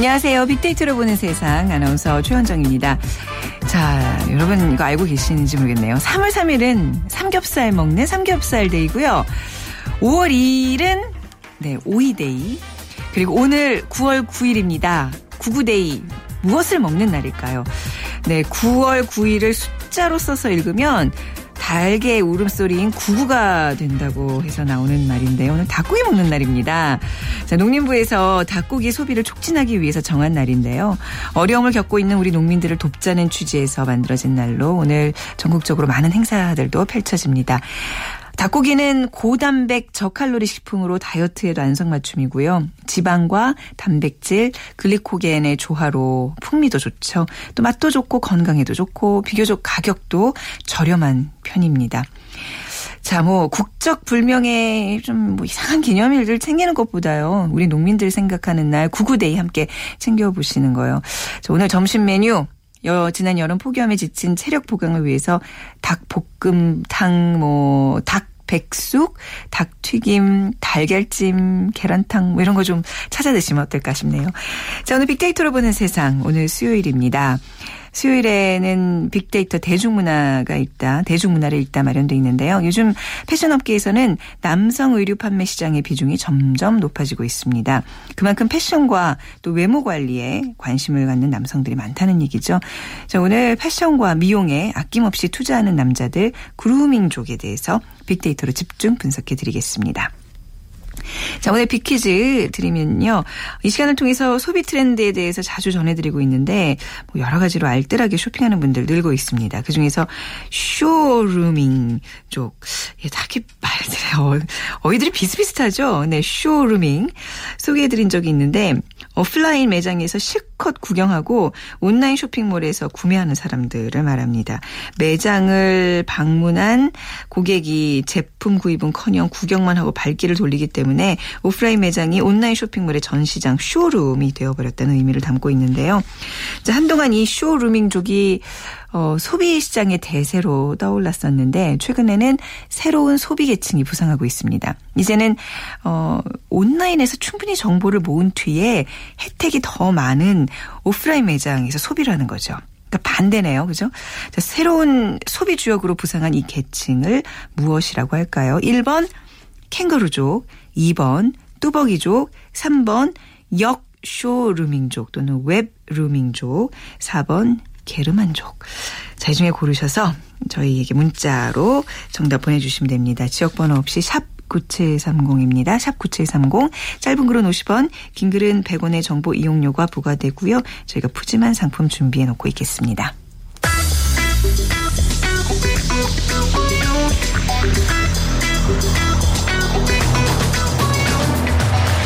안녕하세요. 빅데이터로 보는 세상 아나운서 최현정입니다. 자, 여러분 이거 알고 계시는지 모르겠네요. 3월 3일은 삼겹살 먹는 삼겹살 데이고요. 5월 2일은 네, 오이 데이. 그리고 오늘 9월 9일입니다. 구구데이. 무엇을 먹는 날일까요? 네, 9월 9일을 숫자로 써서 읽으면 닭의 울음소리인 구구가 된다고 해서 나오는 말인데요. 오늘 닭고기 먹는 날입니다. 자, 농림부에서 닭고기 소비를 촉진하기 위해서 정한 날인데요. 어려움을 겪고 있는 우리 농민들을 돕자는 취지에서 만들어진 날로 오늘 전국적으로 많은 행사들도 펼쳐집니다. 닭고기는 고단백 저칼로리 식품으로 다이어트에도 안성맞춤이고요. 지방과 단백질, 글리코겐의 조화로 풍미도 좋죠. 또 맛도 좋고 건강에도 좋고 비교적 가격도 저렴한 편입니다. 자, 뭐 국적 불명의 좀 뭐 이상한 기념일들 챙기는 것보다요. 우리 농민들 생각하는 날 구구데이 함께 챙겨 보시는 거예요. 자, 오늘 점심 메뉴 여, 지난 여름 폭염에 지친 체력 보강을 위해서 닭 볶음탕, 뭐, 닭 백숙, 닭튀김, 달걀찜, 계란탕 뭐 이런 거 좀 찾아 드시면 어떨까 싶네요. 자, 오늘 빅데이터로 보는 세상 오늘 수요일입니다. 수요일에는 빅데이터 대중문화가 있다. 대중문화를 읽다 마련돼 있는데요. 요즘 패션업계에서는 남성 의류 판매 시장의 비중이 점점 높아지고 있습니다. 그만큼 패션과 또 외모 관리에 관심을 갖는 남성들이 많다는 얘기죠. 자, 오늘 패션과 미용에 아낌없이 투자하는 남자들 그루밍족에 대해서 빅데이터로 집중 분석해 드리겠습니다. 자, 오늘 빅퀴즈 드리면요. 이 시간을 통해서 소비 트렌드에 대해서 자주 전해드리고 있는데, 뭐 여러 가지로 알뜰하게 쇼핑하는 분들 늘고 있습니다. 그 중에서 쇼루밍 쪽. 예, 딱히 말들이, 어이들이 비슷비슷하죠? 네, 쇼루밍. 소개해드린 적이 있는데, 오프라인 매장에서 실컷 구경하고 온라인 쇼핑몰에서 구매하는 사람들을 말합니다. 매장을 방문한 고객이 제품 구입은 커녕 구경만 하고 발길을 돌리기 때문에 오프라인 매장이 온라인 쇼핑몰의 전시장 쇼룸이 되어버렸다는 의미를 담고 있는데요. 한동안 이 쇼루밍족이 어, 소비 시장의 대세로 떠올랐었는데 최근에는 새로운 소비 계층이 부상하고 있습니다. 이제는 어, 온라인에서 충분히 정보를 모은 뒤에 혜택이 더 많은 오프라인 매장에서 소비를 하는 거죠. 그러니까 반대네요. 그죠? 자, 새로운 소비 주역으로 부상한 이 계층을 무엇이라고 할까요? 1번 캥거루족, 2번 뚜벅이족, 3번 역 쇼루밍족 또는 웹루밍족, 4번 게르만족. 자, 이 중에 고르셔서 저희에게 문자로 정답 보내주시면 됩니다. 지역번호 없이 샵 9730입니다. 샵 9730. 짧은 글은 50원, 긴 글은 100원의 정보 이용료가 부과되고요. 저희가 푸짐한 상품 준비해 놓고 있겠습니다.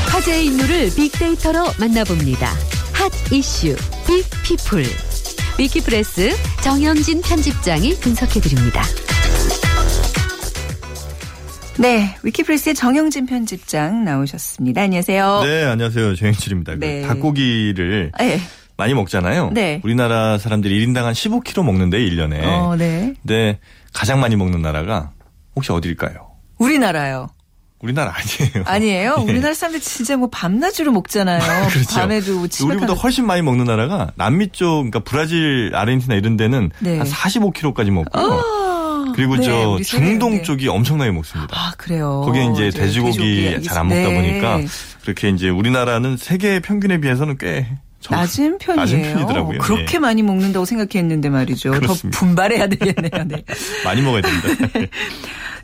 화제의 인물을 빅데이터로 만나봅니다. 핫 이슈 빅피플. 위키프레스 정영진 편집장이 분석해드립니다. 네, 위키프레스의 정영진 편집장 나오셨습니다. 안녕하세요. 네, 안녕하세요. 정영진입니다. 그 네. 그 닭고기를 네. 많이 먹잖아요. 네. 우리나라 사람들이 1인당 한 15kg 먹는데 1년에. 어, 네. 근데 가장 많이 먹는 나라가 혹시 어디일까요? 우리나라요. 우리나라 아니에요. 아니에요? 네. 우리나라 사람들 진짜 뭐 밤낮으로 먹잖아요. 그렇죠. 밤에도 우리보다 훨씬 많이 먹는 나라가 남미 쪽, 그러니까 브라질, 아르헨티나 이런 데는 네. 한 45kg까지 먹고. 아~ 그리고 네, 저 중동 쪽이 엄청나게 먹습니다. 아 그래요. 거기에 이제 돼지고기 잘 안 먹다 네. 보니까 그렇게 이제 우리나라는 세계 평균에 비해서는 꽤 낮은 편이에요. 낮은 편이더라고요. 그렇게 예. 많이 먹는다고 생각했는데 말이죠. 그렇습니다. 더 분발해야 되겠네요. 네. 많이 먹어야 됩니다.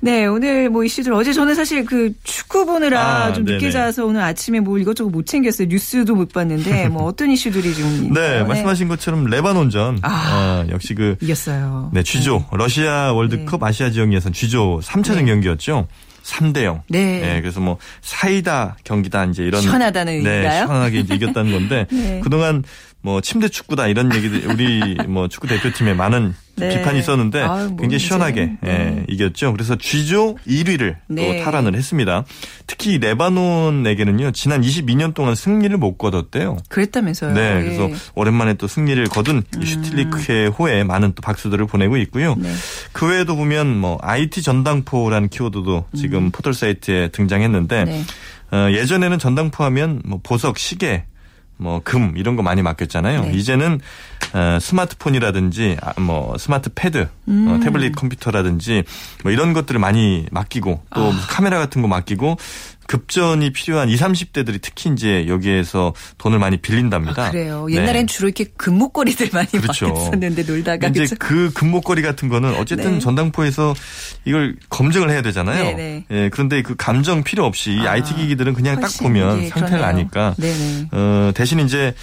네, 오늘 뭐 이슈들 어제 저는 사실 그 축구 보느라 아, 좀 네네. 늦게 자서 오늘 아침에 뭐 이것저것 못 챙겼어요. 뉴스도 못 봤는데 뭐 어떤 이슈들이 좀 네, 네, 말씀하신 것처럼 레바논전 아, 어, 역시 그 이겼어요. 네, 쥐조 네. 러시아 월드컵 네. 아시아 지역 예선 쥐조 3차전 경기였죠. 3대 0. 네. 네. 그래서 뭐 사이다 경기다 이제 이런 시원하다는 네, 의미가요? 시원하게 이제 이겼다는 건데 네. 그동안 뭐 침대 축구다 이런 얘기들 우리 뭐 축구 대표팀에 많은 네. 비판이 있었는데 아유, 뭐 굉장히 시원하게 예, 네. 예, 이겼죠. 그래서 G조 1위를 네. 또 탈환을 했습니다. 특히 레바논에게는요 지난 22년 동안 승리를 못 거뒀대요. 그랬다면서요. 네, 예. 그래서 오랜만에 또 승리를 거둔 음. 슈틸리크의 호에 많은 또 박수들을 보내고 있고요. 네. 그 외에도 보면 뭐 IT 전당포라는 키워드도 지금 음. 포털 사이트에 등장했는데 네. 어, 예전에는 전당포 하면 뭐 보석, 시계 뭐 금 이런 거 많이 맡겼잖아요. 네. 이제는 어, 스마트폰이라든지 아, 뭐 스마트 패드, 어, 음. 어, 태블릿 컴퓨터라든지 뭐 이런 것들을 많이 맡기고 또 아. 카메라 같은 거 맡기고 급전이 필요한 20, 30대들이 특히 이제 여기에서 돈을 많이 빌린답니다. 아, 그래요. 옛날엔 네. 주로 이렇게 금목걸이들 많이 그렇죠. 썼는데 놀다가 이제 그렇죠? 그 금목걸이 같은 거는 어쨌든 네. 전당포에서 이걸 검증을 해야 되잖아요. 네네. 네. 예, 그런데 그 감정 필요 없이 이 아, IT 기기들은 그냥 딱 보면 상태를 그러네요. 아니까 어, 대신 이제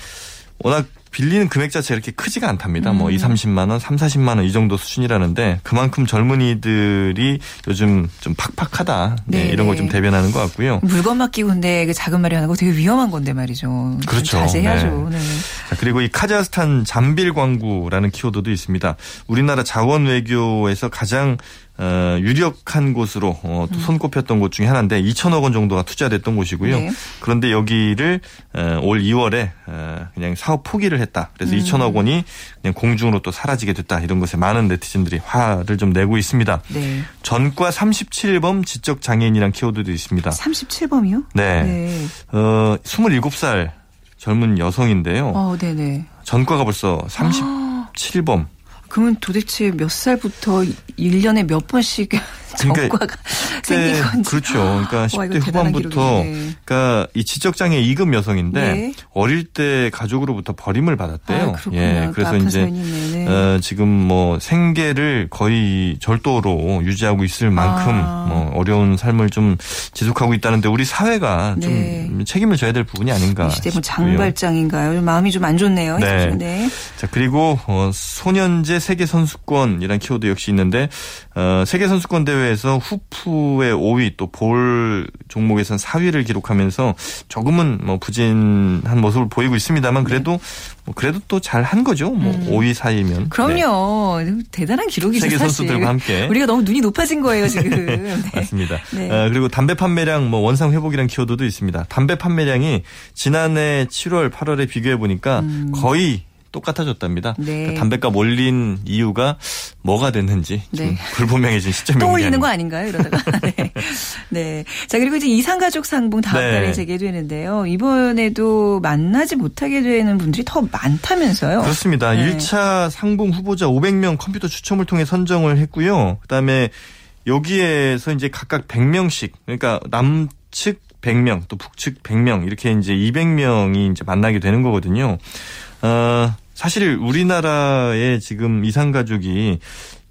워낙 빌리는 금액 자체가 이렇게 크지가 않답니다. 뭐 음. 뭐 2, 30만 원, 3, 40만 원 이 정도 수준이라는데 그만큼 젊은이들이 요즘 좀 팍팍하다. 네, 네, 이런 걸 좀 대변하는 것 같고요. 물건 맡기고 근데 그 작은 마련하고 되게 위험한 건데 말이죠. 그렇죠. 자제해야죠. 네. 네. 자, 그리고 이 카자흐스탄 잠빌 광구라는 키워드도 있습니다. 우리나라 자원 외교에서 가장 어, 유력한 곳으로 어, 또 손꼽혔던 곳 중에 하나인데 2천억 원 정도가 투자됐던 곳이고요. 네. 그런데 여기를 어, 올 2월에 어, 그냥 사업 포기를 했다. 그래서 음. 2천억 원이 그냥 공중으로 또 사라지게 됐다. 이런 것에 많은 네티즌들이 화를 좀 내고 있습니다. 네. 전과 37범 지적 장애인이란 키워드도 있습니다. 37범이요? 네. 네. 어, 27살 젊은 여성인데요. 어, 네네. 전과가 벌써 37범. 그러면 도대체 몇 살부터 1년에 몇 번씩 그러니까 전과가 생긴 건지. 그렇죠. 그러니까 10대 후반부터 그러니까 이 지적장애 2급 여성인데 네. 어릴 때 가족으로부터 버림을 받았대요. 아, 예. 그래서 이제 네. 어, 지금 뭐 생계를 거의 절도로 유지하고 있을 만큼 아. 뭐 어려운 삶을 좀 지속하고 있다는데 우리 사회가 네. 좀 책임을 져야 될 부분이 아닌가. 시대 뭐 장발장인가요? 마음이 좀 안 좋네요. 네. 네. 자 그리고 어, 소년제 세계 선수권이란 키워드 역시 있는데 어, 세계 선수권 대회 대회에서 후프의 5위 또 볼 종목에선 4위를 기록하면서 조금은 뭐 부진한 모습을 보이고 있습니다만 그래도 네. 뭐 그래도 또 잘 한 거죠. 뭐 음. 5위 사이면. 그럼요. 네. 대단한 기록이죠. 세계 선수들과 함께. 우리가 너무 눈이 높아진 거예요 지금. 네. 맞습니다. 네. 어, 그리고 담배 판매량 뭐 원상 회복이라는 키워드도 있습니다. 담배 판매량이 지난해 7월, 8월에 비교해 보니까 음. 거의 똑같아졌답니다. 네. 그러니까 담배값 올린 이유가 뭐가 됐는지 네. 불분명해진 시점이 또 올리는 거 아닌가요? 이러다가. 네. 네. 자 그리고 이제 이상가족 상봉 다음 네. 달에 재개되는데요. 이번에도 만나지 못하게 되는 분들이 더 많다면서요? 그렇습니다. 네. 1차 상봉 후보자 500명 컴퓨터 추첨을 통해 선정을 했고요. 그다음에 여기에서 이제 각각 100명씩 그러니까 남측 100명 또 북측 100명 이렇게 이제 200명이 이제 만나게 되는 거거든요. 어, 사실 우리나라의 지금 이상 가족이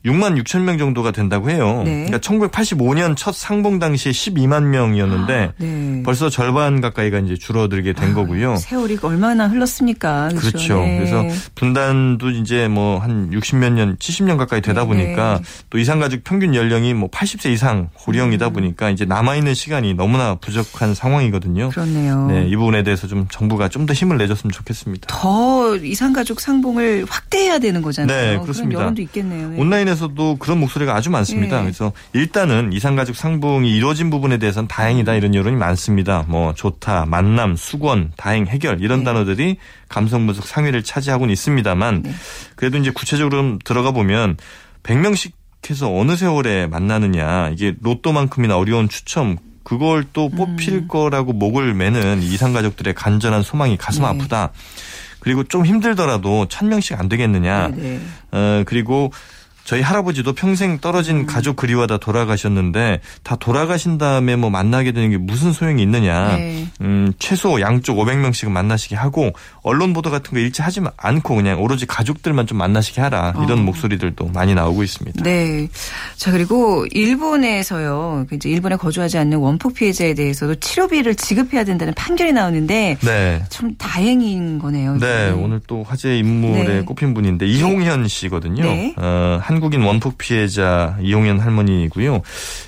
6만 6천 명 정도가 된다고 해요. 네. 그러니까 1985년 첫 상봉 당시에 12만 명이었는데 아, 네. 벌써 절반 가까이가 이제 줄어들게 된 아, 거고요. 세월이 얼마나 흘렀습니까? 그렇죠. 그렇죠. 네. 그래서 분단도 이제 뭐 한 60몇 년, 70년 가까이 되다 네. 보니까 또 이상 가족 평균 연령이 뭐 80세 이상 고령이다 음. 보니까 이제 남아 있는 시간이 너무나 부족한 상황이거든요. 그렇네요. 네, 이 부분에 대해서 좀 정부가 좀 더 힘을 내줬으면 좋겠습니다. 더 이상 가족 상봉을 확대해야 되는 거잖아요. 네, 그렇습니다. 그런 여론도 있겠네요. 네. 온라인에 대해서도 그런 목소리가 아주 많습니다. 네. 그래서 일단은 이상가족 상봉이 이루어진 부분에 대해서는 다행이다 이런 여론이 많습니다. 뭐 좋다, 만남, 수건, 다행, 해결 이런 네. 단어들이 감성 분석 상위를 차지하고는 있습니다만 네. 그래도 이제 구체적으로 들어가 보면 100명씩 해서 어느 세월에 만나느냐 이게 로또만큼이나 어려운 추첨 그걸 또 뽑힐 음. 거라고 목을 매는 이상가족들의 간절한 소망이 가슴 네. 아프다. 그리고 좀 힘들더라도 천 명씩 안 되겠느냐. 네, 네. 어, 그리고 저희 할아버지도 평생 떨어진 음. 가족 그리워다 돌아가셨는데 다 돌아가신 다음에 뭐 만나게 되는 게 무슨 소용이 있느냐. 네. 음, 최소 양쪽 500명씩은 만나시게 하고 언론 보도 같은 거 일치 하지 않고 그냥 오로지 가족들만 좀 만나시게 하라. 이런 어. 목소리들도 많이 나오고 있습니다. 네. 자, 그리고 일본에서요. 이제 일본에 거주하지 않는 원폭 피해자에 대해서도 치료비를 지급해야 된다는 판결이 나오는데 네. 참 다행인 거네요. 네. 오늘 또 화제 인물에 네. 꼽힌 분인데 이홍현 씨거든요. 네. 어, 한 한국인 원폭 피해자 이용현 할머니이고요.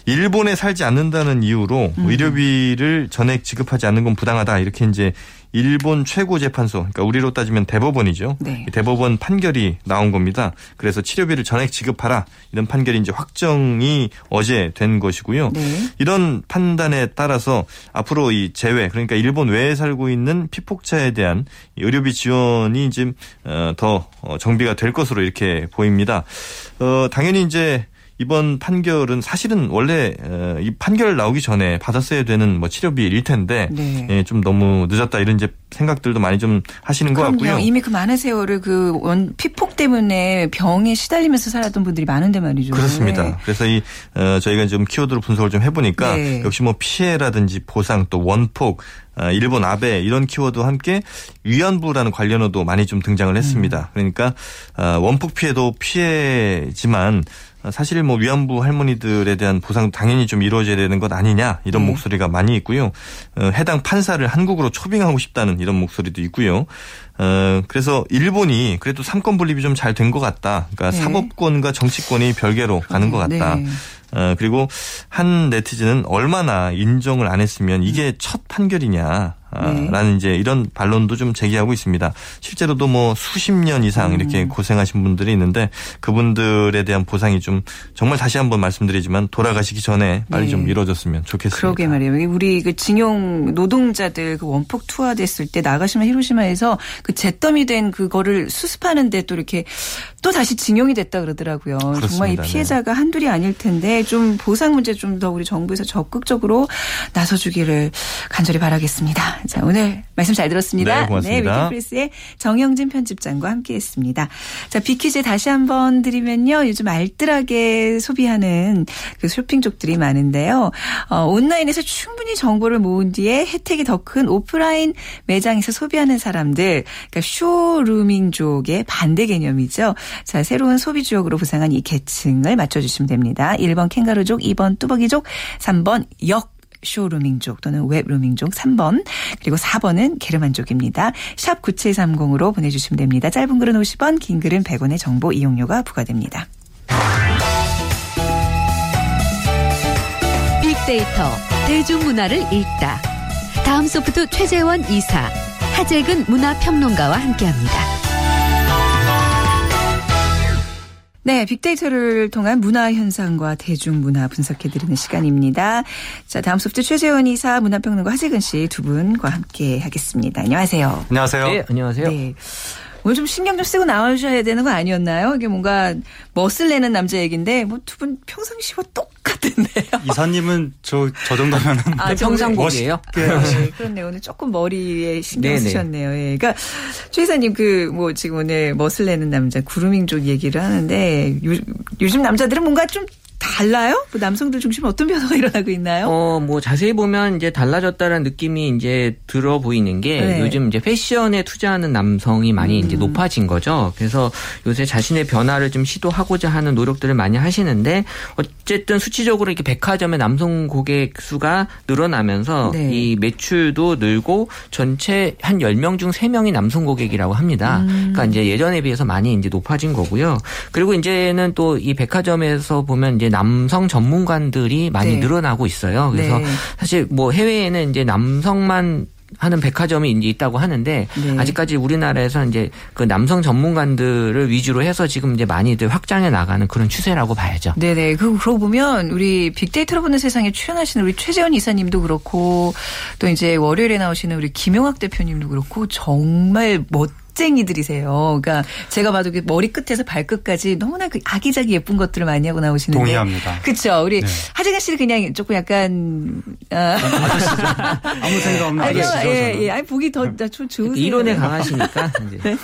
일본에 살지 않는다는 이유로 음. 의료비를 전액 지급하지 않는 건 부당하다 이렇게 이제 일본 최고 재판소, 그러니까 우리로 따지면 대법원이죠. 네. 대법원 판결이 나온 겁니다. 그래서 치료비를 전액 지급하라 이런 판결이 이제 확정이 어제 된 것이고요. 네. 이런 판단에 따라서 앞으로 이 재외, 그러니까 일본 외에 살고 있는 피폭자에 대한 의료비 지원이 지금 어, 더 어, 정비가 될 것으로 이렇게 보입니다. 어, 당연히 이제 이번 판결은 사실은 원래 어, 이 판결 나오기 전에 받았어야 되는 뭐 치료비일 텐데 네. 예, 좀 너무 늦었다 이런 이제 생각들도 많이 좀 하시는 것 같고요. 이미 그 많은 세월을 그 원 피폭 때문에 병에 시달리면서 살았던 분들이 많은데 말이죠. 그렇습니다. 네. 그래서 이 어, 저희가 좀 키워드로 분석을 좀 해보니까 네. 역시 뭐 피해라든지 보상 또 원폭 어, 일본 아베 이런 키워드와 함께 위안부라는 관련어도 많이 좀 등장을 했습니다. 음. 그러니까 어, 원폭 피해도 피해지만 사실 뭐 위안부 할머니들에 대한 보상 당연히 좀 이루어져야 되는 것 아니냐 이런 네. 목소리가 많이 있고요. 어, 해당 판사를 한국으로 초빙하고 싶다는 이런 목소리도 있고요. 어, 그래서 일본이 그래도 삼권 분립이 좀 잘 된 것 같다. 그러니까 네. 사법권과 정치권이 별개로 가는 것 같다. 네. 어, 그리고 한 네티즌은 얼마나 인정을 안 했으면 이게 첫 판결이냐. 네. 라는 이제 이런 반론도 좀 제기하고 있습니다. 실제로도 뭐 수십 년 이상 이렇게 음. 고생하신 분들이 있는데 그분들에 대한 보상이 좀 정말 다시 한번 말씀드리지만 돌아가시기 전에 빨리 네. 좀 이루어졌으면 좋겠습니다. 그러게 말이에요. 우리 그 징용 노동자들 그 원폭 투하 됐을 때 나가시마 히로시마에서 그 잿더미 된 그거를 수습하는데 또 이렇게 또 다시 징용이 됐다 그러더라고요. 그렇습니다. 정말 이 네. 피해자가 네. 한둘이 아닐 텐데 좀 보상 문제 좀 더 우리 정부에서 적극적으로 나서주기를 간절히 바라겠습니다. 자, 오늘 말씀 잘 들었습니다. 네, 고맙습니다. 네, 위키프레스의 정영진 편집장과 함께했습니다. 자, 빅퀴즈 다시 한번 드리면요. 요즘 알뜰하게 소비하는 그 쇼핑족들이 많은데요. 어, 온라인에서 충분히 정보를 모은 뒤에 혜택이 더 큰 오프라인 매장에서 소비하는 사람들, 그러니까 쇼루밍족의 반대 개념이죠. 자, 새로운 소비 주역으로 부상한 이 계층을 맞춰주시면 됩니다. 1번 캥가루족, 2번 뚜벅이족, 3번 역 쇼루밍족 또는 웹루밍족 3번 그리고 4번은 게르만족입니다. 샵 9730으로 보내주시면 됩니다. 짧은 글은 50원 긴 글은 100원의 정보 이용료가 부과됩니다. 빅데이터 대중문화를 읽다. 다음 소프트 최재원 이사 하재근 문화평론가와 함께합니다. 네, 빅데이터를 통한 문화 현상과 대중문화 분석해드리는 시간입니다. 자, 다음 소프트 최재원 이사 문화평론가 하재근 씨 두 분과 함께 하겠습니다. 안녕하세요. 안녕하세요. 네, 안녕하세요. 네. 오늘 좀 신경 좀 쓰고 나오셔야 되는 거 아니었나요? 이게 뭔가 멋을 내는 남자 얘기인데 뭐 두 분 평상시와 똑같은데요. 이사님은 저, 저 정도면은. 아, 정상복이에요? 네, 그렇네. 오늘 조금 머리에 신경 네네. 쓰셨네요. 예. 그러니까 최 이사님 그 뭐 지금 오늘 멋을 내는 남자 구루밍족 얘기를 하는데 요, 요즘 남자들은 뭔가 좀 달라요? 뭐 남성들 중심 어떤 변화가 일어나고 있나요? 어, 뭐 자세히 보면 이제 달라졌다는 느낌이 이제 들어 보이는 게 네. 요즘 이제 패션에 투자하는 남성이 많이 음. 이제 높아진 거죠. 그래서 요새 자신의 변화를 좀 시도하고자 하는 노력들을 많이 하시는데 어쨌든 수치적으로 이렇게 백화점의 남성 고객 수가 늘어나면서 네. 이 매출도 늘고 전체 한 10명 중 3명이 남성 고객이라고 합니다. 음. 그러니까 이제 예전에 비해서 많이 이제 높아진 거고요. 그리고 이제는 또 이 백화점에서 보면 이제 남성 전문관들이 많이 네. 늘어나고 있어요. 그래서 네. 사실 뭐 해외에는 이제 남성만 하는 백화점이 이제 있다고 하는데 네. 아직까지 우리나라에서 이제 그 남성 전문관들을 위주로 해서 지금 이제 많이들 확장해 나가는 그런 추세라고 봐야죠. 네네. 그 그러고 보면 우리 빅데이터로 보는 세상에 출연하시는 우리 최재원 이사님도 그렇고 또 이제 월요일에 나오시는 우리 김용학 대표님도 그렇고 정말 멋 멋쟁이들이세요. 그러니까 제가 봐도 그 머리 끝에서 발끝까지 너무나 그 아기자기 예쁜 것들을 많이 하고 나오시는데. 동의합니다. 그렇죠. 우리 네. 하재근 씨는 그냥 조금 약간 아. 아무 생각 없는 아니요, 예, 예. 아니 보기 더 좋으세요. 이론에 강하시니까. 네.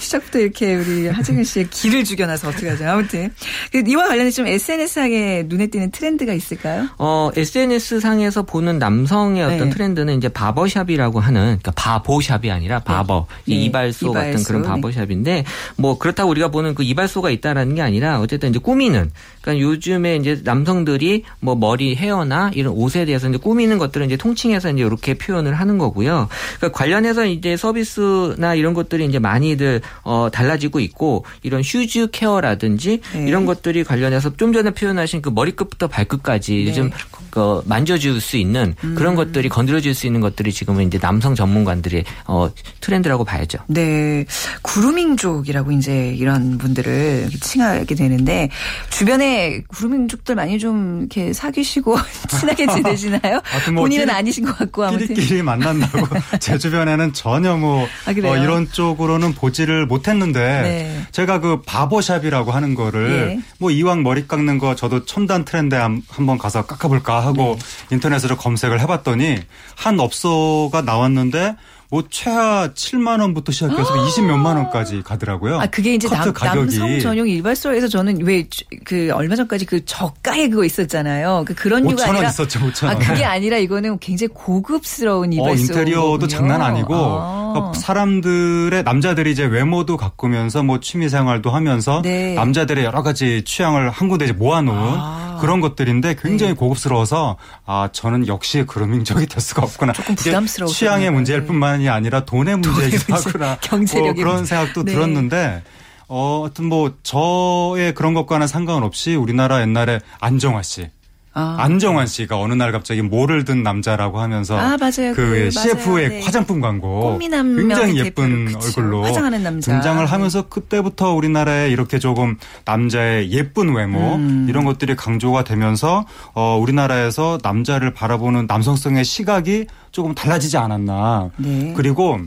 시작부터 이렇게 우리 하재근 씨의 길을 죽여놔서 어떻게 하죠. 아무튼 그 이와 관련해서 좀 SNS상에 눈에 띄는 트렌드가 있을까요? 어, SNS 상에서 보는 남성의 어떤 네. 트렌드는 이제 바버샵이라고 하는 그러니까 바보샵이 아니라 바버 네. 이발 이발소, 이발소 같은 그런 바버샵인데 뭐 그렇다고 우리가 보는 그 이발소가 있다라는 게 아니라 어쨌든 이제 꾸미는 그러니까 요즘에 이제 남성들이 뭐 머리 헤어나 이런 옷에 대해서 이제 꾸미는 것들은 이제 통칭해서 이제 이렇게 표현을 하는 거고요. 그러니까 관련해서 이제 서비스나 이런 것들이 이제 많이들 어 달라지고 있고 이런 휴즈 케어라든지 네. 이런 것들이 관련해서 좀 전에 표현하신 그 머리끝부터 발끝까지 네. 요즘 그 만져줄 수 있는 그런 음. 것들이 건드려줄 수 있는 것들이 지금은 이제 남성 전문가들의 어 트렌드라고 봐야죠. 네. 구루밍족이라고 이제 이런 분들을 칭하게 되는데 주변에 구루민족들 많이 좀 이렇게 사귀시고 친하게 지내시나요? 뭐 본인은 아니신 것 같고 아무튼. 끼리끼리 만난다고 제 주변에는 전혀 뭐 아, 어, 이런 쪽으로는 보지를 못했는데 네. 제가 그 바보샵이라고 하는 거를 예. 뭐 이왕 머리 깎는 거 저도 첨단 트렌드에 한번 가서 깎아볼까 하고 네. 인터넷으로 검색을 해봤더니 한 업소가 나왔는데 뭐 최하 7만 원부터 시작해서 20몇만 아. 원까지 가더라고요. 아 그게 이제 남, 남성 전용 일발소에서 저는 왜 그 얼마 전까지 그 저가에 그거 있었잖아요. 그 그런 이유가 아니라 있었죠, 5천 원. 아 그게 아니라 이거는 굉장히 고급스러운 일발소. 어, 인테리어도 장난 아니고 아. 그러니까 사람들의 남자들이 이제 외모도 가꾸면서 뭐 취미 생활도 하면서 네. 남자들의 여러 가지 취향을 한 군데 이제 모아놓은 아. 그런 것들인데 굉장히 네. 고급스러워서 아 저는 역시 그루밍 적이 될 수가 없구나. 조금 부담스러워. 취향의 문제일 뿐만 뿐만이 아니라 돈의 문제이기도 하구나. 경제력 뭐 그런 생각도 네. 들었는데 어, 하여튼 뭐 저의 그런 것과는 상관없이 우리나라 옛날에 안정화 씨. 아. 안정환 씨가 어느 날 갑자기 모를 든 남자라고 하면서 아, 맞아요. 그, 그 CF의 네. 화장품 광고 굉장히 예쁜 대표로, 얼굴로 화장하는 남자. 등장을 하면서 네. 그때부터 우리나라에 이렇게 조금 남자의 예쁜 외모 음. 이런 것들이 강조가 되면서 어 우리나라에서 남자를 바라보는 남성성의 시각이 조금 달라지지 않았나. 네. 그리고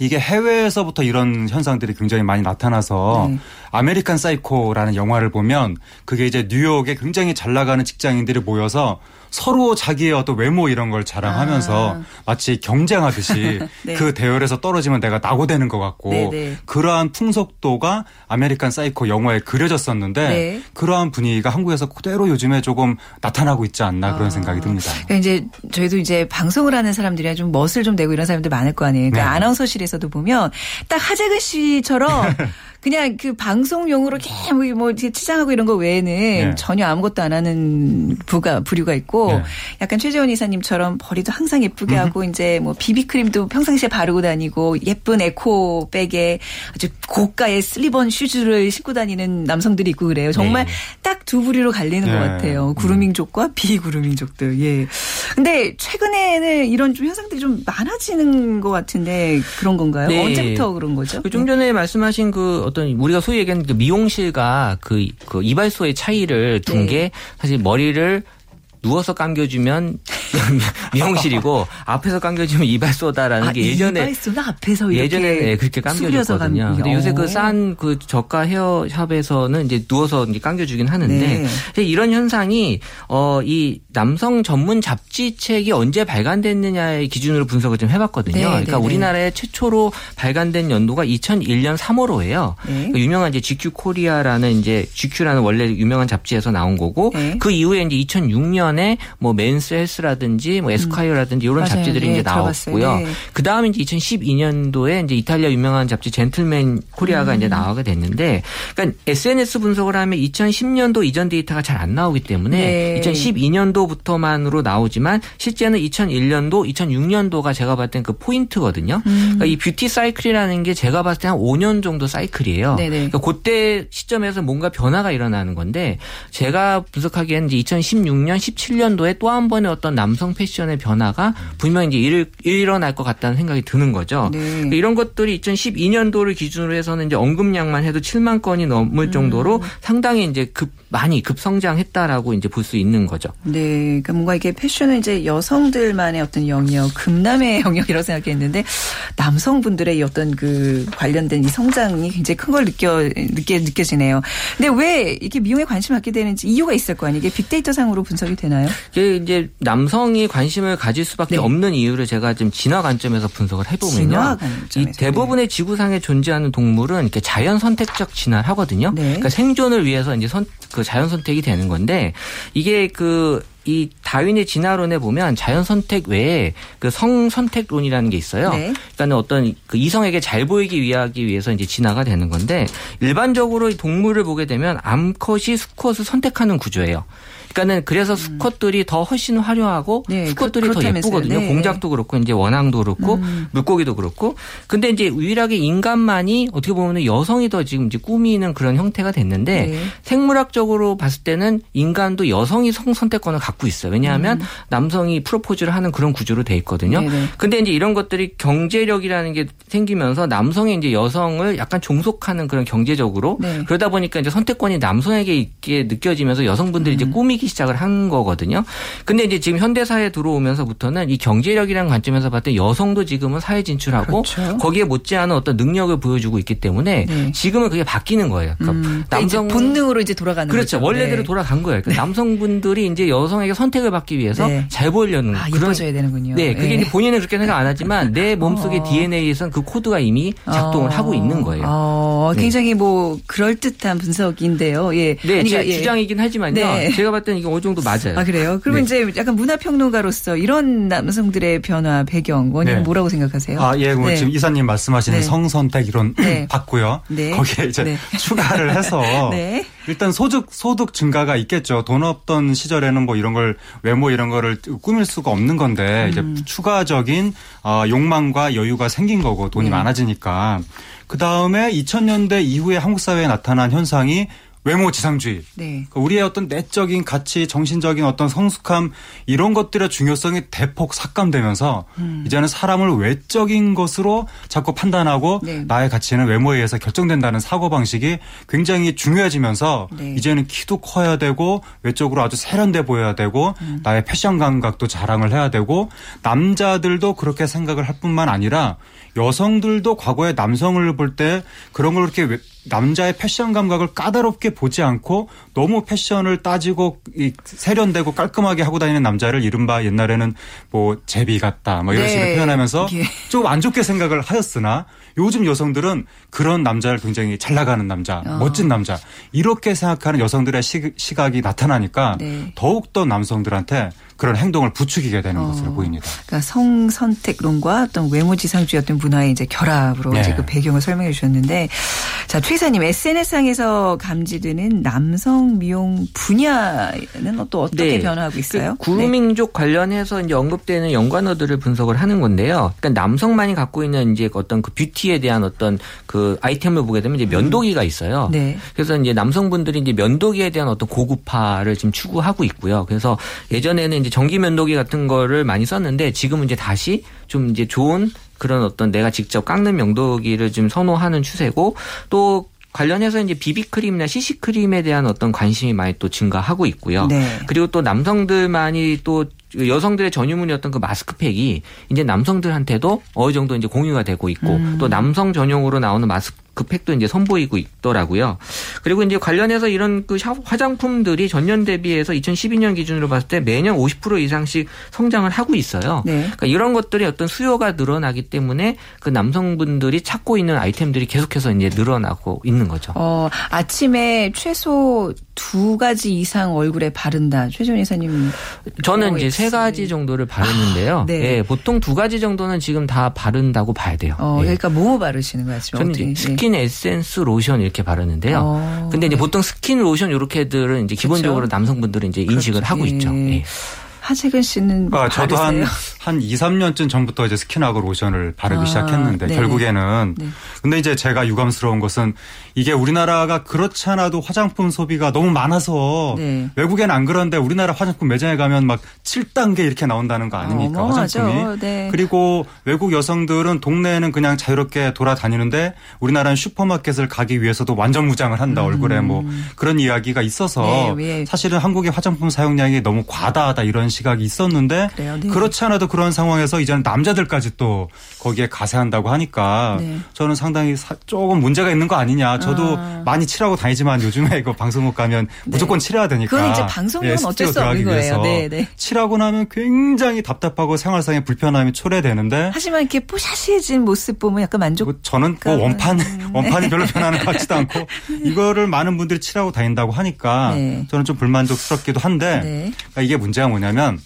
이게 해외에서부터 이런 현상들이 굉장히 많이 나타나서 네. 아메리칸 사이코라는 영화를 보면 그게 이제 뉴욕에 굉장히 잘 나가는 직장인들이 모여서 서로 자기의 어떤 외모 이런 걸 자랑하면서 아. 마치 경쟁하듯이 네. 그 대열에서 떨어지면 내가 낙오되는 것 같고 네네. 네. 그러한 풍속도가 아메리칸 사이코 영화에 그려졌었는데 네. 그러한 분위기가 한국에서 그대로 요즘에 조금 나타나고 있지 않나 그런 아. 생각이 듭니다. 그러니까 이제 저희도 이제 방송을 하는 사람들이 좀 멋을 좀 내고 이런 사람들 많을 거 아니에요. 그러니까 네. 아나운서실에서도 보면 딱 하재근 씨처럼 그냥 그 방송용으로 뭐, 뭐 치장하고 이런 거 외에는 네. 전혀 아무것도 안 하는 부가 부류가 있고 네. 약간 최재원 이사님처럼 머리도 항상 예쁘게 음. 하고 이제 뭐 비비크림도 평상시에 바르고 다니고 예쁜 에코 백에 아주 고가의 슬리번 슈즈를 신고 다니는 남성들이 있고 그래요. 정말 네. 딱두 부류로 갈리는 것 네. 같아요. 음. 비구루민족들. 예. 근데 최근에는 이런 좀 현상들이 좀 많아지는 것 같은데 그런 건가요? 네. 언제부터 그런 거죠? 그 좀 전에 말씀하신 그 어떤 우리가 소위 얘기하는 그 미용실과 그, 그 이발소의 차이를 둔게 네. 사실 머리를 누워서 감겨주면 미용실이고 앞에서 감겨주면 이발소다라는 아, 게 예전에 이발소는 앞에서 예전에 네, 그렇게 감겨줬거든요. 근데 요새 그싼그 저가 헤어샵에서는 이제 누워서 이제 감겨주긴 하는데 네. 이런 현상이 어 이 남성 전문 잡지 책이 언제 발간됐느냐의 기준으로 분석을 좀 해봤거든요. 네, 그러니까 네, 네. 우리나라에 최초로 발간된 연도가 2001년 3월호예요. 그러니까 유명한 이제 GQ 코리아라는 이제 GQ라는 원래 유명한 잡지에서 나온 거고 네. 그 이후에 이제 2006년에 뭐 맨스 헬스라든지 뭐 에스콰이어라든지 이런 맞아요. 잡지들이 네, 이제 나왔고요. 네. 그 다음에 이제 2012년도에 이제 이탈리아 유명한 잡지 젠틀맨 코리아가 음. 이제 나오게 됐는데, 그러니까 SNS 분석을 하면 2010년도 이전 데이터가 잘 안 나오기 때문에 2012년도부터만으로 나오지만 실제는 2001년도, 2006년도가 제가 봤을 땐 그 포인트거든요. 음. 그러니까 이 뷰티 사이클이라는 게 제가 봤을 때 한 5년 정도 사이클이에요. 네네. 그러니까 그때 시점에서 뭔가 변화가 일어나는 건데 제가 분석하기에는 이제 2016년, 17년도에 또 한 번의 어떤 남성 패션의 변화가 분명히 이제 일, 일어날 것 같다는 생각이 드는 거죠. 네. 그러니까 이런 것들이 2012년도를 기준으로 해서는 이제 언급량만 해도 7만 건이 넘을 정도로 음. 상당히 이제 급 많이 급성장했다라고 이제 볼 수 있는 거죠. 네. 그러니까 뭔가 이게 패션은 이제 여성들만의 어떤 영역, 금남의 영역이라고 생각했는데 남성분들의 어떤 그 관련된 이 성장이 굉장히 큰 걸 느껴, 느껴, 느껴지네요. 근데 왜 이렇게 미용에 관심을 갖게 되는지 이유가 있을 거 아니에요? 이게 빅데이터 상으로 분석이 되 나요? 이게 이제 남성이 관심을 가질 수밖에 네. 없는 이유를 제가 좀 진화 관점에서 분석을 해보면요. 이 대부분의 네. 지구상에 존재하는 동물은 이렇게 자연 선택적 진화를 하거든요. 네. 그러니까 생존을 위해서 이제 선, 그 자연 선택이 되는 건데 이게 그이 다윈의 진화론에 보면 자연 선택 외에 그 성 선택론이라는 게 있어요. 네. 그러니까 어떤 그 이성에게 잘 보이기 위하기 위해서 이제 진화가 되는 건데 일반적으로 동물을 보게 되면 암컷이 수컷을 선택하는 구조예요. 그러니까는 그래서 음. 수컷들이 더 훨씬 화려하고 네, 그 수컷들이 그, 더 예쁘거든요. 네. 공작도 그렇고 이제 원앙도 그렇고 음. 물고기도 그렇고. 근데 이제 유일하게 인간만이 어떻게 보면 여성이 더 지금 이제 꾸미는 그런 형태가 됐는데 네. 생물학적으로 봤을 때는 인간도 여성이 성 선택권을 갖고 있어요. 왜냐하면 음. 남성이 프로포즈를 하는 그런 구조로 돼 있거든요. 네네. 근데 이제 이런 것들이 경제력이라는 게 생기면서 남성이 이제 여성을 약간 종속하는 그런 경제적으로 네. 그러다 보니까 이제 선택권이 남성에게 있게 느껴지면서 여성분들이 음. 이제 꾸미 기 시작을 한 거거든요. 근데 이제 지금 현대 사회에 들어오면서부터는 이 경제력이라는 관점에서 봤을 때 여성도 지금은 사회 진출하고 그렇죠. 거기에 못지않은 어떤 능력을 보여주고 있기 때문에 네. 지금은 그게 바뀌는 거예요. 그러니까 음. 그러니까 남성 본능으로 이제 돌아가는 그렇죠. 거죠. 원래대로 네. 돌아간 거예요. 그러니까 네. 남성분들이 이제 여성에게 선택을 받기 위해서 네. 잘 보이려는 아, 그런 예뻐져야 되는군요. 네, 그게 네. 본인은 그렇게 생각 안 하지만 내 몸속의 어. DNA에선 그 코드가 이미 작동을 어. 하고 있는 거예요. 어. 굉장히 뭐 그럴 듯한 분석인데요. 예. 네, 제 예. 주장이긴 하지만요. 네. 제가 봤을 때는 이게 어느 정도 맞아요. 아 그래요? 그러면 네. 이제 약간 문화평론가로서 이런 남성들의 변화 배경 원인 네. 뭐라고 생각하세요? 아 예, 뭐 지금 이사님 말씀하시는 성선택 이론 봤고요. 거기에 이제 추가를 해서 일단 소득 소득 증가가 있겠죠. 돈 없던 시절에는 뭐 이런 걸 외모 이런 거를 꾸밀 수가 없는 건데 음. 이제 추가적인 어, 욕망과 여유가 생긴 거고 돈이 네. 많아지니까 그 다음에 2000년대 이후에 한국 사회에 나타난 현상이 외모 지상주의. 네. 그러니까 우리의 어떤 내적인 가치, 정신적인 어떤 성숙함 이런 것들의 중요성이 대폭 삭감되면서 음. 이제는 사람을 외적인 것으로 자꾸 판단하고 네. 나의 가치는 외모에 의해서 결정된다는 사고 방식이 굉장히 중요해지면서 네. 이제는 키도 커야 되고 외적으로 아주 세련돼 보여야 되고 음. 나의 패션 감각도 자랑을 해야 되고 남자들도 그렇게 생각을 할 뿐만 아니라 여성들도 과거에 남성을 볼 때 그런 걸 그렇게 남자의 패션 감각을 까다롭게 보지 않고 너무 패션을 따지고 세련되고 깔끔하게 하고 다니는 남자를 이른바 옛날에는 뭐 제비 같다 뭐 이런 네. 식으로 표현하면서 예. 좀안 좋게 생각을 하였으나 요즘 여성들은 그런 남자를 굉장히 잘 나가는 남자, 어. 멋진 남자 이렇게 생각하는 여성들의 시, 각이 나타나니까 네. 더욱더 남성들한테 그런 행동을 부추기게 되는 어. 것으로 보입니다. 그러니까 성 선택론과 어떤 외모지상주의 어떤 문화의 이제 결합으로 네. 이제 그 배경을 설명해 주셨는데 자, 최 이사님 SNS상에서 감지되는 남성 미용 분야는 또 어떻게 네. 변화하고 있어요? 그 구루민족 네. 관련해서 이제 언급되는 연관어들을 분석을 하는 건데요. 그러니까 남성만이 갖고 있는 이제 어떤 그 뷰티에 대한 어떤 그 아이템을 보게 되면 이제 면도기가 있어요. 네. 그래서 이제 남성분들이 이제 면도기에 대한 어떤 고급화를 지금 추구하고 있고요. 그래서 예전에는 이제 전기 면도기 같은 거를 많이 썼는데 지금은 이제 다시 좀 이제 좋은 그런 어떤 내가 직접 깎는 명도기를 좀 선호하는 추세고 또 관련해서 이제 비비크림이나 CC크림에 대한 어떤 관심이 많이 또 증가하고 있고요. 네. 그리고 또 남성들만이 또 여성들의 전유물이었던 그 마스크팩이 이제 남성들한테도 어느 정도 이제 공유가 되고 있고 음. 또 남성 전용으로 나오는 마스크 그 팩도 이제 선보이고 있더라고요. 그리고 이제 관련해서 이런 그 화장품들이 전년 대비해서 2012년 기준으로 봤을 때 매년 50% 이상씩 성장을 하고 있어요. 네. 그러니까 이런 것들이 어떤 수요가 늘어나기 때문에 그 남성분들이 찾고 있는 아이템들이 계속해서 이제 늘어나고 있는 거죠. 어, 아침에 최소 두 가지 이상 얼굴에 바른다. 최준 이사님. 저는 이제 세 가지 정도를 바르는데요. 아, 네. 네. 보통 두 가지 정도는 지금 다 바른다고 봐야 돼요. 어, 네. 그러니까 뭐 바르시는 거예요? 저는 이제 스킨 에센스 로션 이렇게 바르는데요. 어, 근데 이제 네. 보통 스킨 로션 이렇게들은 이제 기본적으로 그렇죠? 남성분들은 이제 인식을 그렇죠. 하고 있죠. 네. 하재근 씨는 아, 저도 한, 한 2, 3년쯤 전부터 이제 스킨하고 로션을 바르기 아, 시작했는데 네 결국에는 네. 근데 이제 제가 유감스러운 것은 이게 우리나라가 그렇지 않아도 화장품 소비가 너무 많아서 네. 외국에는 안 그런데 우리나라 화장품 매장에 가면 막 7단계 이렇게 나온다는 거 아닙니까? 어, 화장품이. 네. 그리고 외국 여성들은 동네에는 그냥 자유롭게 돌아다니는데 우리나라는 슈퍼마켓을 가기 위해서도 완전 무장을 한다. 음. 얼굴에 뭐 그런 이야기가 있어서 네, 사실은 한국의 화장품 사용량이 너무 과다하다 이런 시각이 있었는데 네. 그렇지 않아도 그런 상황에서 이제는 남자들까지 또 거기에 가세한다고 하니까 네. 저는 상당히 조금 문제가 있는 거 아니냐. 저도 아. 많이 칠하고 다니지만 요즘에 이거 방송국 가면 네. 무조건 칠해야 되니까. 그건 이제 방송용은 예, 어쩔 수 없는 거예요. 네, 네. 칠하고 나면 굉장히 답답하고 생활상의 불편함이 초래되는데. 하지만 이렇게 뽀샤시해진 모습 보면 약간 만족. 뭐 저는 뭐 원판 음. 원판이 별로 변하는 것 같지도 않고 이거를 많은 분들이 칠하고 다닌다고 하니까 네. 저는 좀 불만족스럽기도 한데 네. 그러니까 이게 문제가 뭐냐면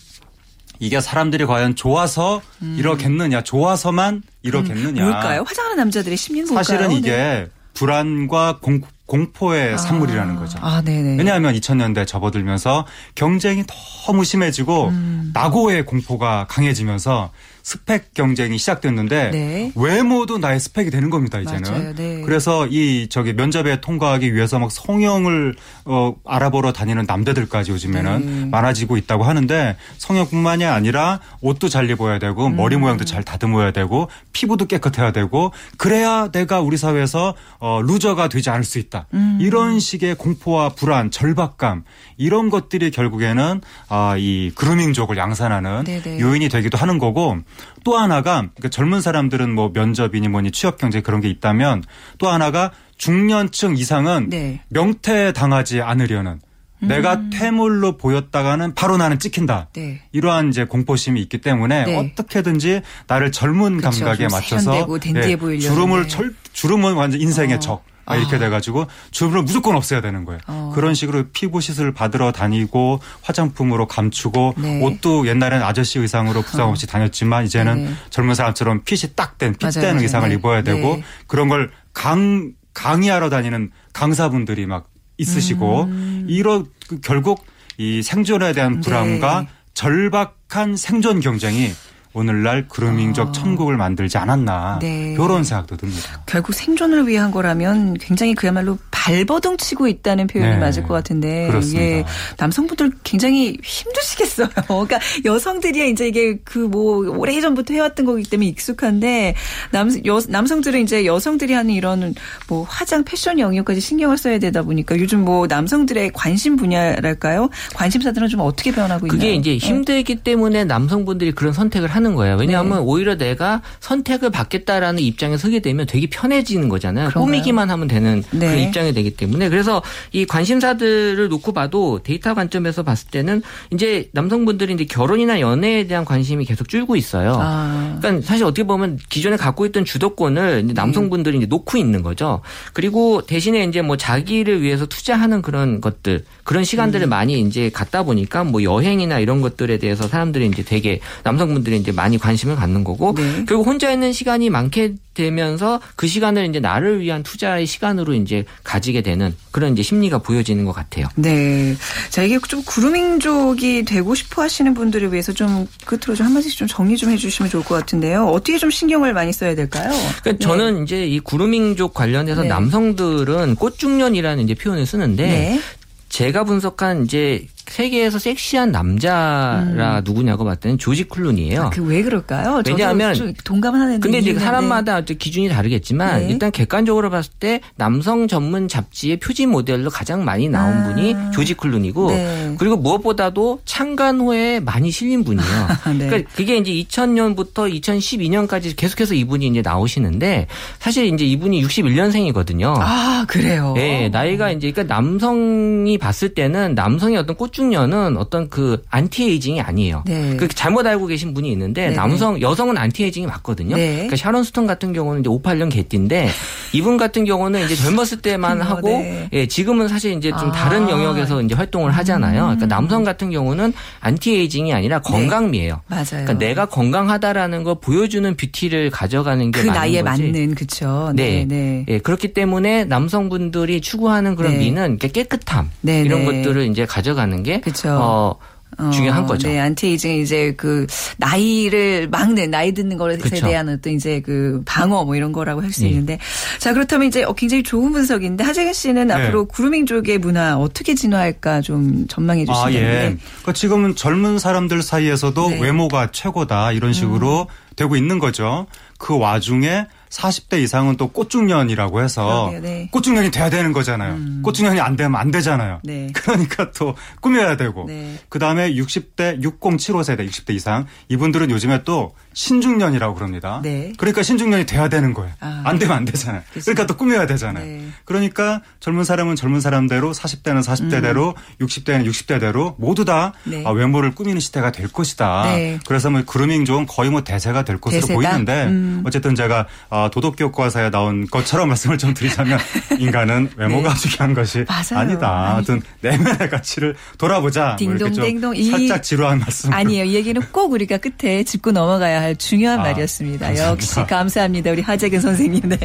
이게 사람들이 과연 좋아서 음. 이러겠느냐, 좋아서만 이러겠느냐. 뭘까요? 화장하는 남자들의 심리는 뭘까요? 사실은 이게 네. 불안과 공, 공포의 아. 산물이라는 거죠. 아, 왜냐하면 2000년대 접어들면서 경쟁이 너무 심해지고 음. 낙오의 공포가 강해지면서 스펙 경쟁이 시작됐는데 네. 외모도 나의 스펙이 되는 겁니다 이제는. 네. 그래서 이 저기 면접에 통과하기 위해서 막 성형을 어 알아보러 다니는 남자들까지 요즘에는 네. 많아지고 있다고 하는데 성형뿐만이 아니라 옷도 잘 입어야 되고 음. 머리 모양도 잘 다듬어야 되고 피부도 깨끗해야 되고 그래야 내가 우리 사회에서 어 loser가 되지 않을 수 있다. 음. 이런 식의 공포와 불안, 절박감 이런 것들이 결국에는 아 이 그루밍족을 양산하는 네네. 요인이 되기도 하는 거고 또 하나가 그러니까 젊은 사람들은 뭐 면접이니 뭐니 취업 경제 그런 게 있다면 또 하나가 중년층 이상은 네. 명퇴 당하지 않으려는 내가 음. 퇴물로 보였다가는 바로 나는 찍힌다. 네. 이러한 이제 공포심이 있기 때문에 네. 어떻게든지 나를 젊은 그쵸, 감각에 맞춰서 네, 주름을 철, 주름은 완전 인생의 어. 적. 아. 이렇게 돼가지고 주름을 무조건 없애야 되는 거예요. 어. 그런 식으로 피부 시술 받으러 다니고 화장품으로 감추고 네. 옷도 옛날에는 아저씨 의상으로 부상 없이 어. 다녔지만 이제는 네. 젊은 사람처럼 핏이 딱된 핏된 의상을 네. 입어야 되고 네. 그런 걸 강 강의하러 다니는 강사분들이 막 있으시고 음. 이런 그 결국 이 생존에 대한 불안과 네. 절박한 생존 경쟁이 오늘날 그루밍적 어. 천국을 만들지 않았나 네. 이런 생각도 듭니다. 결국 생존을 위한 거라면 굉장히 그야말로 발버둥 치고 있다는 표현이 네. 맞을 것 같은데 그렇습니다. 예, 남성분들 굉장히 힘드시겠어요. 그러니까 여성들이야 이제 이게 그 뭐 오래 전부터 해왔던 거기 때문에 익숙한데 남 여, 남성들은 이제 여성들이 하는 이런 뭐 화장 패션 영역까지 신경을 써야 되다 보니까 요즘 뭐 남성들의 관심 분야랄까요? 관심사들은 좀 어떻게 변하고 있나요? 그게 이제 힘들기 네. 때문에 남성분들이 그런 선택을 하는 하는 거예요. 왜냐하면 네. 오히려 내가 선택을 받겠다라는 입장에 서게 되면 되게 편해지는 거잖아요. 그런가요? 꾸미기만 하면 되는 네. 그 입장이 되기 때문에 그래서 이 관심사들을 놓고 봐도 데이터 관점에서 봤을 때는 이제 남성분들이 이제 결혼이나 연애에 대한 관심이 계속 줄고 있어요. 아. 그러니까 사실 어떻게 보면 기존에 갖고 있던 주도권을 이제 남성분들이 이제 놓고 있는 거죠. 그리고 대신에 이제 뭐 자기를 위해서 투자하는 그런 것들 그런 시간들을 음. 많이 이제 갖다 보니까 뭐 여행이나 이런 것들에 대해서 사람들이 이제 되게 남성분들이 이제 많이 관심을 갖는 거고 네. 결국 혼자 있는 시간이 많게 되면서 그 시간을 이제 나를 위한 투자의 시간으로 이제 가지게 되는 그런 이제 심리가 보여지는 것 같아요. 네. 자, 이게 좀 구루밍족이 되고 싶어 하시는 분들을 위해서 좀 끝으로 좀 한마디씩 좀 정리 좀 해주시면 좋을 것 같은데요. 어떻게 좀 신경을 많이 써야 될까요? 그러니까 네. 저는 이제 이 구루밍족 관련해서 네. 남성들은 꽃중년이라는 이제 표현을 쓰는데 네. 제가 분석한 이제 세계에서 섹시한 남자라 음. 누구냐고 봤더니 조지 쿨룬이에요. 아, 그왜 그럴까요? 왜냐하면 동감은 하는데. 근데 이제 사람마다 기준이 다르겠지만 네. 일단 객관적으로 봤을 때 남성 전문 잡지의 표지 모델로 가장 많이 나온 아. 분이 조지 쿨룬이고 네. 그리고 무엇보다도 창간 후에 많이 실린 분이에요. 네. 그러니까 그게 이제 2000년부터 2012년까지 계속해서 이분이 이제 나오시는데 사실 이제 이분이 61년생이거든요. 아 그래요. 네, 나이가 이제 그러니까 남성이 봤을 때는 남성의 어떤 꽃 꽃중년은 어떤 그 anti-aging이 아니에요. 네. 그 잘못 알고 계신 분이 있는데 네네. 남성 여성은 anti-aging이 맞거든요. 네. 그러니까 샤론 스톤 같은 경우는 이제 58년 개띠인데 이분 같은 경우는 이제 젊었을 때만 어, 하고 네. 예, 지금은 사실 이제 좀 아. 다른 영역에서 이제 활동을 하잖아요. 그러니까 음. 남성 같은 경우는 anti-aging이 아니라 네. 건강미예요. 맞아요. 그러니까 내가 건강하다라는 걸 보여주는 beauty를 가져가는 게 그 맞는 나이에 거지. 맞는 그렇죠. 네. 네. 예, 그렇기 때문에 남성분들이 추구하는 그런 네. 미는 깨끗함 이런 것들을 이제 가져가는 게 그쵸. 어, 중요한 거죠. 네, 안티에이징 이제 그 나이를 막는 나이 드는 것에 그쵸. 대한 어떤 이제 그 방어 뭐 이런 거라고 할 수 네. 있는데 자 그렇다면 이제 어, 굉장히 좋은 분석인데 하재근 씨는 네. 앞으로 구루밍 쪽의 문화 어떻게 진화할까 좀 전망해 주시면 아, 예. 그러니까 지금은 젊은 사람들 사이에서도 네. 외모가 최고다 이런 식으로 음. 되고 있는 거죠. 그 와중에 40대 이상은 또 꽃중년이라고 해서 그러게요, 네. 꽃중년이 돼야 되는 거잖아요. 음. 꽃중년이 안 되면 안 되잖아요. 네. 그러니까 또 꾸며야 되고 네. 그다음에 60대 6075 세대 60대 이상 이분들은 요즘에 또 신중년이라고 그럽니다. 네. 그러니까 신중년이 돼야 되는 거예요. 아. 안 되면 안 되잖아요. 그치. 그러니까 또 꾸며야 되잖아요. 네. 그러니까 젊은 사람은 젊은 사람대로 40대는 40대대로 음. 60대는 60대대로 모두 다 네. 아, 외모를 꾸미는 시대가 될 것이다. 네. 그래서 뭐 그루밍 좀 거의 뭐 대세가 될 것으로 대세다? 보이는데 음. 어쨌든 제가 어, 아, 도덕 교과서에 나온 것처럼 말씀을 좀 드리자면 인간은 외모가 네. 중요한 것이 맞아요. 아니다. 어떤 내면의 가치를 돌아보자. 딩동댕동 뭐 살짝 지루한 말씀. 아니에요. 이 얘기는 꼭 우리가 끝에 짚고 넘어가야 할 중요한 아, 말이었습니다. 감사합니다. 역시 감사합니다. 우리 하재근 선생님. 네.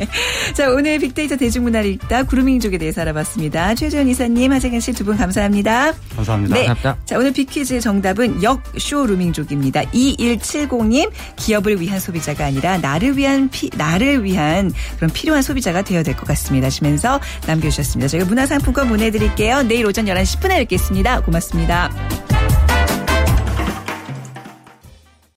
자 오늘 빅데이터 대중문화를 읽다 구루밍족에 대해서 알아봤습니다. 최재현 이사님, 하재근 씨 두 분 감사합니다. 감사합니다. 네. 감사합니다. 자 오늘 빅퀴즈 정답은 역쇼루밍족입니다. 2170님 기업을 위한 소비자가 아니라 나를 위한 피, 나를 위한 그런 필요한 소비자가 되어야 될 것 같습니다. 하시면서 남겨주셨습니다. 저희가 문화상품권 보내드릴게요. 내일 오전 11시 10분에 뵙겠습니다. 고맙습니다.